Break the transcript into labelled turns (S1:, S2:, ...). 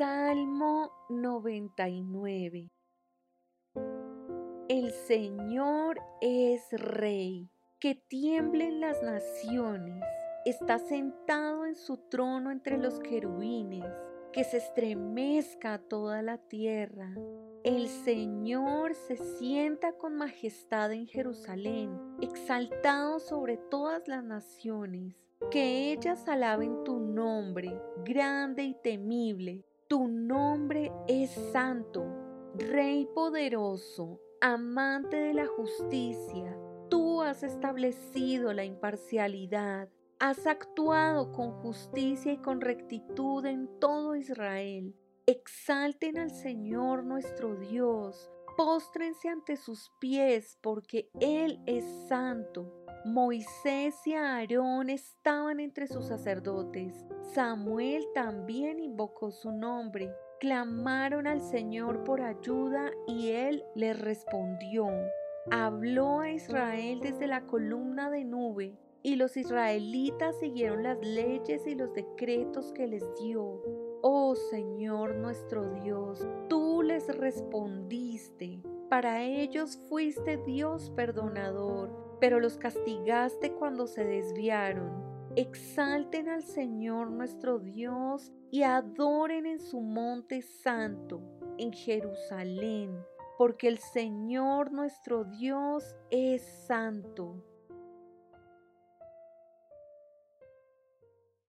S1: Salmo 99 El Señor es Rey, que tiemblen las naciones, está sentado en su trono entre los querubines, que se estremezca toda la tierra. El Señor se sienta con majestad en Jerusalén, exaltado sobre todas las naciones. Que ellas alaben tu nombre, grande y temible. Tu nombre es santo, Rey poderoso, amante de la justicia. Tú has establecido la imparcialidad. Has actuado con justicia y con rectitud en todo Israel. Exalten al Señor nuestro Dios. Póstrense ante sus pies porque Él es santo. Moisés y Aarón estaban entre sus sacerdotes. Samuel también invocó su nombre. Clamaron al Señor por ayuda y Él les respondió. Habló a Israel desde la columna de nube y los israelitas siguieron las leyes y los decretos que les dio. Oh Señor nuestro Dios, tú les Para ellos fuiste Dios perdonador pero los castigaste cuando se desviaron. Exalten al Señor nuestro Dios y adoren en su monte santo, en Jerusalén, porque el Señor nuestro Dios es santo.